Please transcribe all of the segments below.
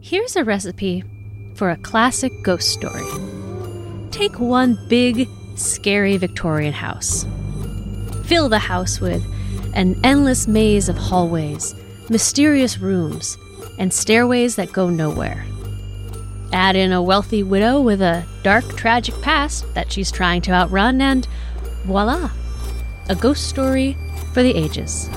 Here's a recipe for a classic ghost story. Take one big, scary Victorian house. Fill the house with an endless maze of hallways, mysterious rooms, and stairways that go nowhere. Add in a wealthy widow with a dark, tragic past that she's trying to outrun, and voila! A ghost story for the ages.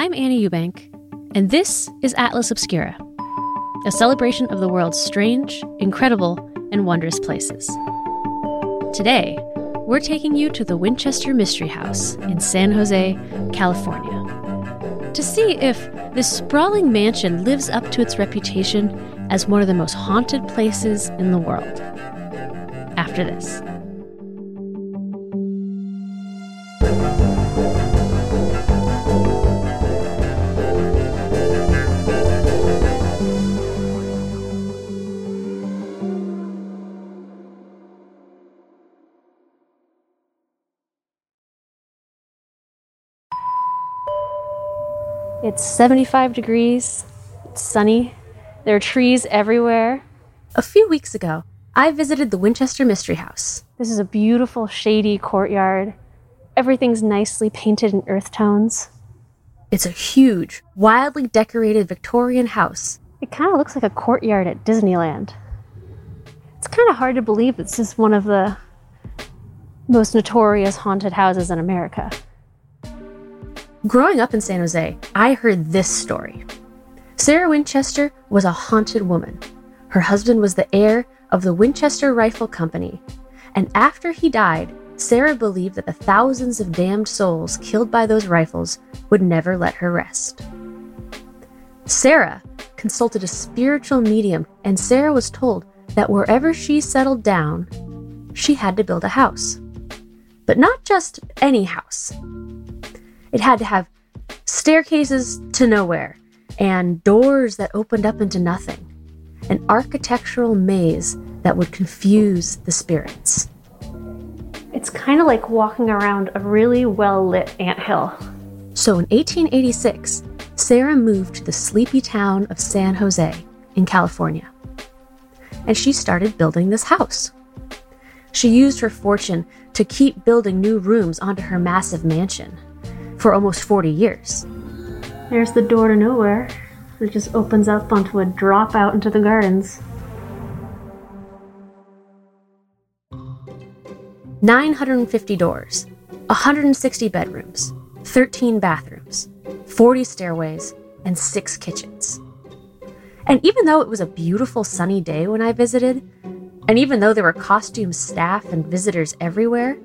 I'm Annie Eubank, and this is Atlas Obscura, a celebration of the world's strange, incredible, and wondrous places. Today, we're taking you to the Winchester Mystery House in San Jose, California, to see if this sprawling mansion lives up to its reputation as one of the most haunted places in the world. After this. It's 75 degrees, it's sunny, there are trees everywhere. A few weeks ago, I visited the Winchester Mystery House. This is a beautiful, shady courtyard. Everything's nicely painted in earth tones. It's a huge, wildly decorated Victorian house. It kind of looks like a courtyard at Disneyland. It's kind of hard to believe this is one of the most notorious haunted houses in America. Growing up in San Jose, I heard this story. Sarah Winchester was a haunted woman. Her husband was the heir of the Winchester Rifle Company, and after he died, Sarah believed that the thousands of damned souls killed by those rifles would never let her rest. Sarah consulted a spiritual medium, and Sarah was told that wherever she settled down, she had to build a house. But not just any house. It had to have staircases to nowhere and doors that opened up into nothing, an architectural maze that would confuse the spirits. It's kind of like walking around a really well lit anthill. So in 1886, Sarah moved to the sleepy town of San Jose in California. And she started building this house. She used her fortune to keep building new rooms onto her massive mansion for almost 40 years. There's the door to nowhere. It just opens up onto a drop out into the gardens. 950 doors, 160 bedrooms, 13 bathrooms, 40 stairways, and 6 kitchens. And even though it was a beautiful sunny day when I visited, and even though there were costume staff and visitors everywhere,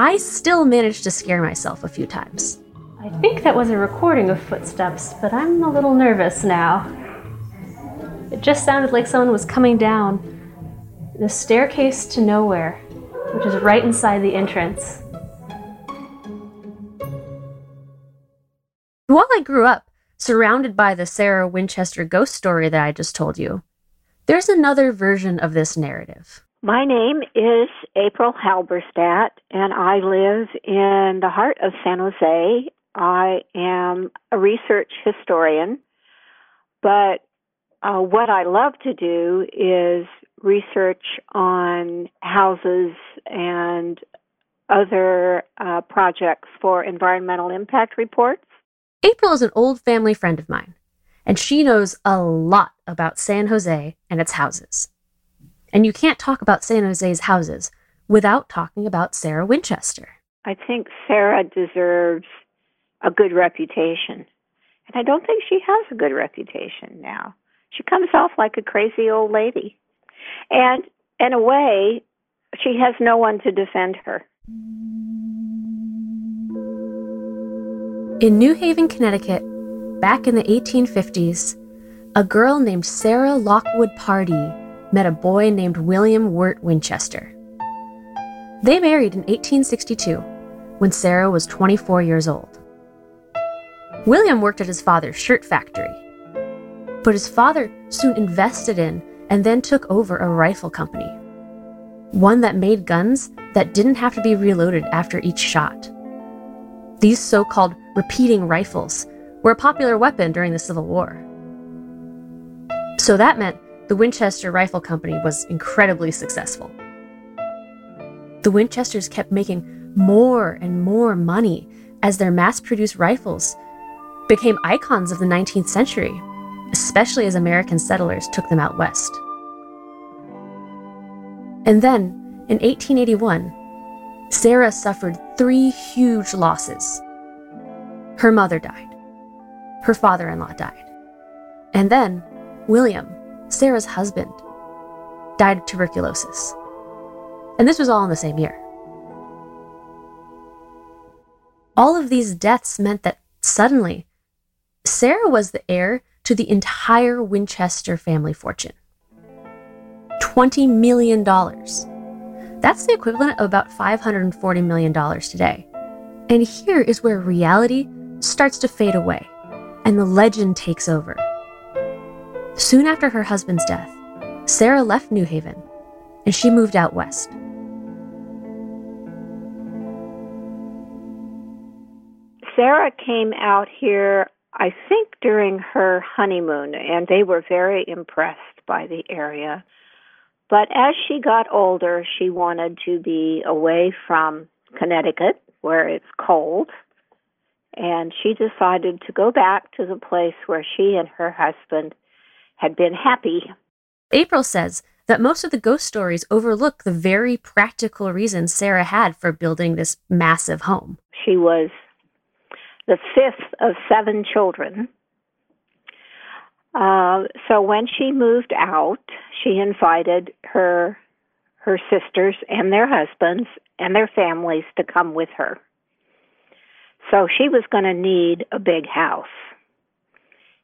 I still managed to scare myself a few times. I think that was a recording of footsteps, but I'm a little nervous now. It just sounded like someone was coming down the staircase to nowhere, which is right inside the entrance. While I grew up surrounded by the Sarah Winchester ghost story that I just told you, there's another version of this narrative. My name is April Halberstadt, and I live in the heart of San Jose. I am a research historian, but uh, what I love to do is research on houses and other uh, projects for environmental impact reports. April is an old family friend of mine, and she knows a lot about San Jose and its houses. And you can't talk about San Jose's houses without talking about Sarah Winchester. I think Sarah deserves a good reputation. And I don't think she has a good reputation now. She comes off like a crazy old lady. And in a way, she has no one to defend her. In New Haven, Connecticut, back in the 1850s, a girl named Sarah Lockwood Pardee met a boy named William Wirt Winchester. They married in 1862 when Sarah was 24 years old. William worked at his father's shirt factory, but his father soon invested in and then took over a rifle company, one that made guns that didn't have to be reloaded after each shot. These so called repeating rifles were a popular weapon during the Civil War. So that meant the Winchester Rifle Company was incredibly successful. The Winchesters kept making more and more money as their mass produced rifles became icons of the 19th century, especially as American settlers took them out west. And then, in 1881, Sarah suffered three huge losses. Her mother died, her father in law died, and then William, Sarah's husband, died of tuberculosis. And this was all in the same year. All of these deaths meant that suddenly, Sarah was the heir to the entire Winchester family fortune $20 million. That's the equivalent of about $540 million today. And here is where reality starts to fade away and the legend takes over. Soon after her husband's death, Sarah left New Haven and she moved out west. Sarah came out here, I think, during her honeymoon, and they were very impressed by the area. But as she got older, she wanted to be away from Connecticut, where it's cold, and she decided to go back to the place where she and her husband had been happy. April says that most of the ghost stories overlook the very practical reasons Sarah had for building this massive home. She was the fifth of seven children. Uh, so when she moved out, she invited her her sisters and their husbands and their families to come with her. So she was going to need a big house.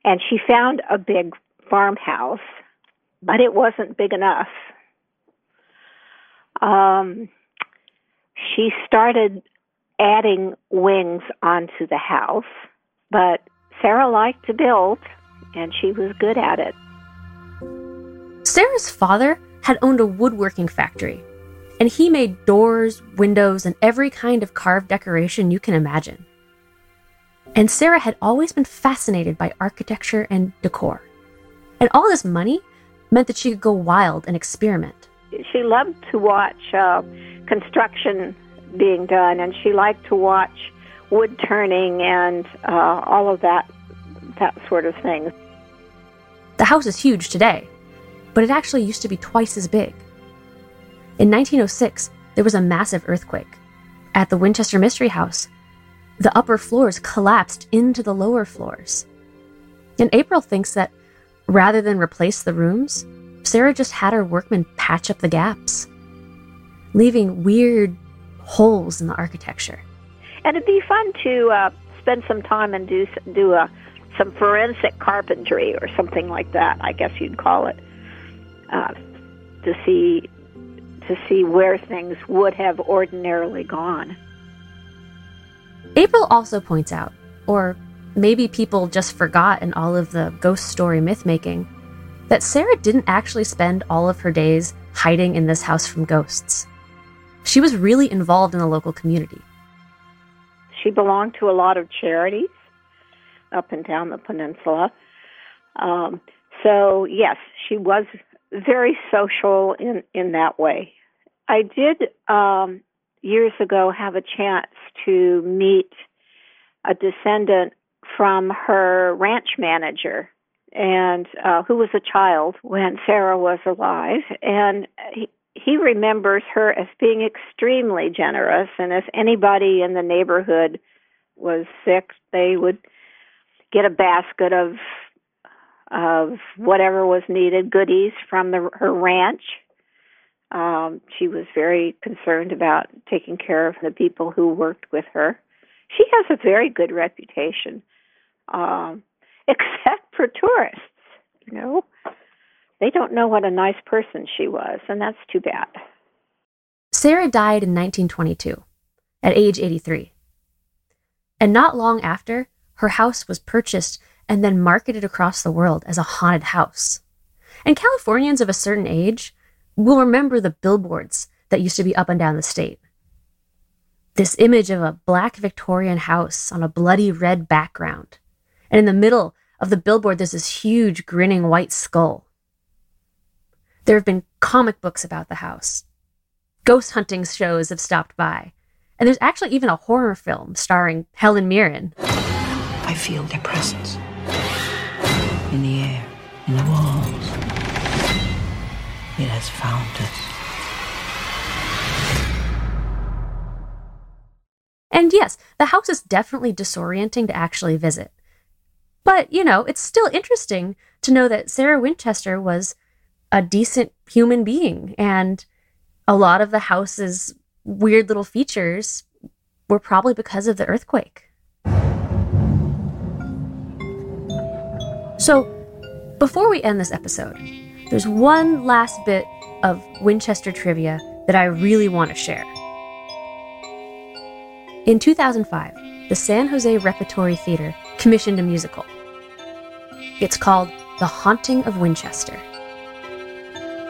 And she found a big farmhouse, but it wasn't big enough. Um, she started adding wings onto the house, but Sarah liked to build and she was good at it. Sarah's father had owned a woodworking factory, and he made doors, windows, and every kind of carved decoration you can imagine. And Sarah had always been fascinated by architecture and decor. And all this money meant that she could go wild and experiment. She loved to watch uh, construction being done, and she liked to watch wood turning and uh, all of that that sort of thing. The house is huge today, but it actually used to be twice as big. In 1906, there was a massive earthquake. At the Winchester Mystery House, the upper floors collapsed into the lower floors. And April thinks that rather than replace the rooms, Sarah just had her workmen patch up the gaps, leaving weird holes in the architecture. And it'd be fun to uh, spend some time and do do a, uh, some forensic carpentry or something like that. I guess you'd call it uh, to see to see where things would have ordinarily gone. April also points out, or maybe people just forgot in all of the ghost story myth making, that Sarah didn't actually spend all of her days hiding in this house from ghosts. She was really involved in the local community. She belonged to a lot of charities up and down the peninsula. Um, so, yes, she was very social in, in that way. I did um, years ago have a chance to meet a descendant from her ranch manager and uh, who was a child when Sarah was alive and he, he remembers her as being extremely generous, and if anybody in the neighborhood was sick, they would get a basket of of whatever was needed, goodies from the, her ranch. Um, she was very concerned about taking care of the people who worked with her. She has a very good reputation, um, except for tourists. You know, they don't know what a nice person she was, and that's too bad. Sarah died in 1922 at age 83. And not long after, her house was purchased and then marketed across the world as a haunted house. And Californians of a certain age will remember the billboards that used to be up and down the state. This image of a black Victorian house on a bloody red background, And in the middle of the billboard, there's this huge grinning white skull. There have been comic books about the house. Ghost hunting shows have stopped by. And there's actually even a horror film starring Helen Mirren. I feel their presence in the air, in the walls. It has found us. And yes, the house is definitely disorienting to actually visit. But, you know, it's still interesting to know that Sarah Winchester was a decent human being. And a lot of the house's weird little features were probably because of the earthquake. So, before we end this episode, there's one last bit of Winchester trivia that I really want to share. In 2005, the San Jose Repertory Theater commissioned a musical. It's called The Haunting of Winchester.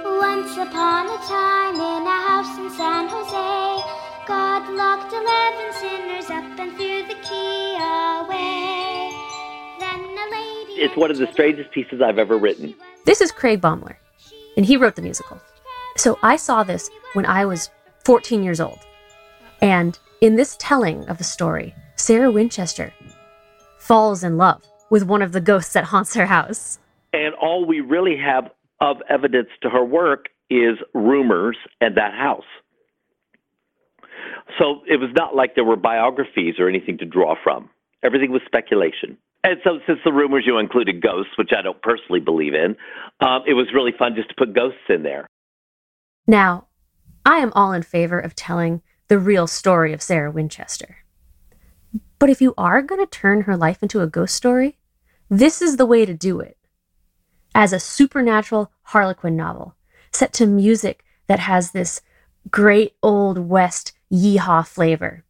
Once upon a time in a house in San Jose, God locked eleven sinners up and threw the key away. Then a lady. It's one of the strangest pieces I've ever written. This is Craig Bohmler, and he wrote the musical. So I saw this when I was 14 years old. And in this telling of the story, Sarah Winchester falls in love with one of the ghosts that haunts her house. And all we really have of evidence to her work is rumors and that house. So it was not like there were biographies or anything to draw from. Everything was speculation. And so, since the rumors you included ghosts, which I don't personally believe in, um, it was really fun just to put ghosts in there. Now, I am all in favor of telling the real story of Sarah Winchester. But if you are going to turn her life into a ghost story, this is the way to do it. As a supernatural Harlequin novel, set to music that has this great old West yeehaw flavor.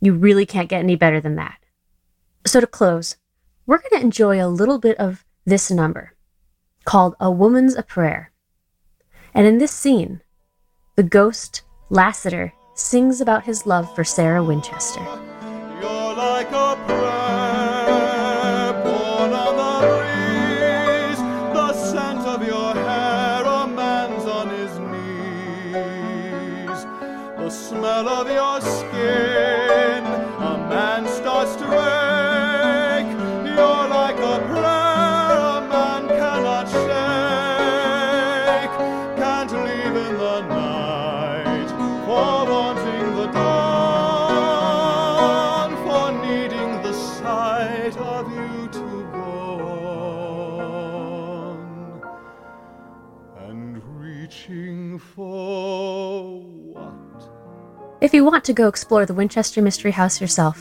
You really can't get any better than that. So, to close, we're going to enjoy a little bit of this number called A Woman's a Prayer. And in this scene, the ghost, Lassiter, sings about his love for Sarah Winchester. Like a prayer sight of you to go on, and reaching for what? If you want to go explore the Winchester Mystery House yourself,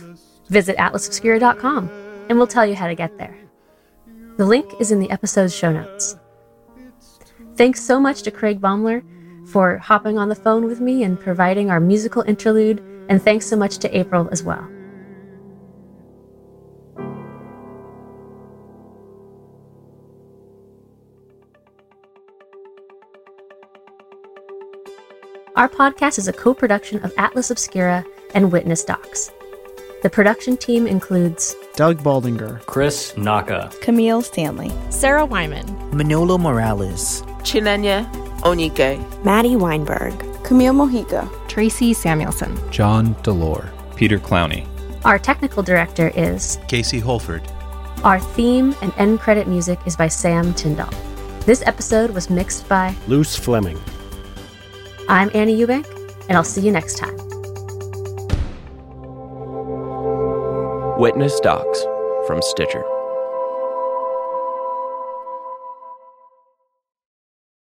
visit atlasobscura.com and we'll tell you how to get there. The link is in the episode's show notes. Thanks so much to Craig Bohmler for hopping on the phone with me and providing our musical interlude, and thanks so much to April as well. Our podcast is a co production of Atlas Obscura and Witness Docs. The production team includes Doug Baldinger, Chris Naka, Camille Stanley, Sarah Wyman, Manolo Morales, Chinenya Onike, Maddie Weinberg, Camille Mojica, Tracy Samuelson, John DeLore, Peter Clowney. Our technical director is Casey Holford. Our theme and end credit music is by Sam Tindall. This episode was mixed by Luce Fleming. I'm Annie Eubank, and I'll see you next time. Witness Docs from Stitcher.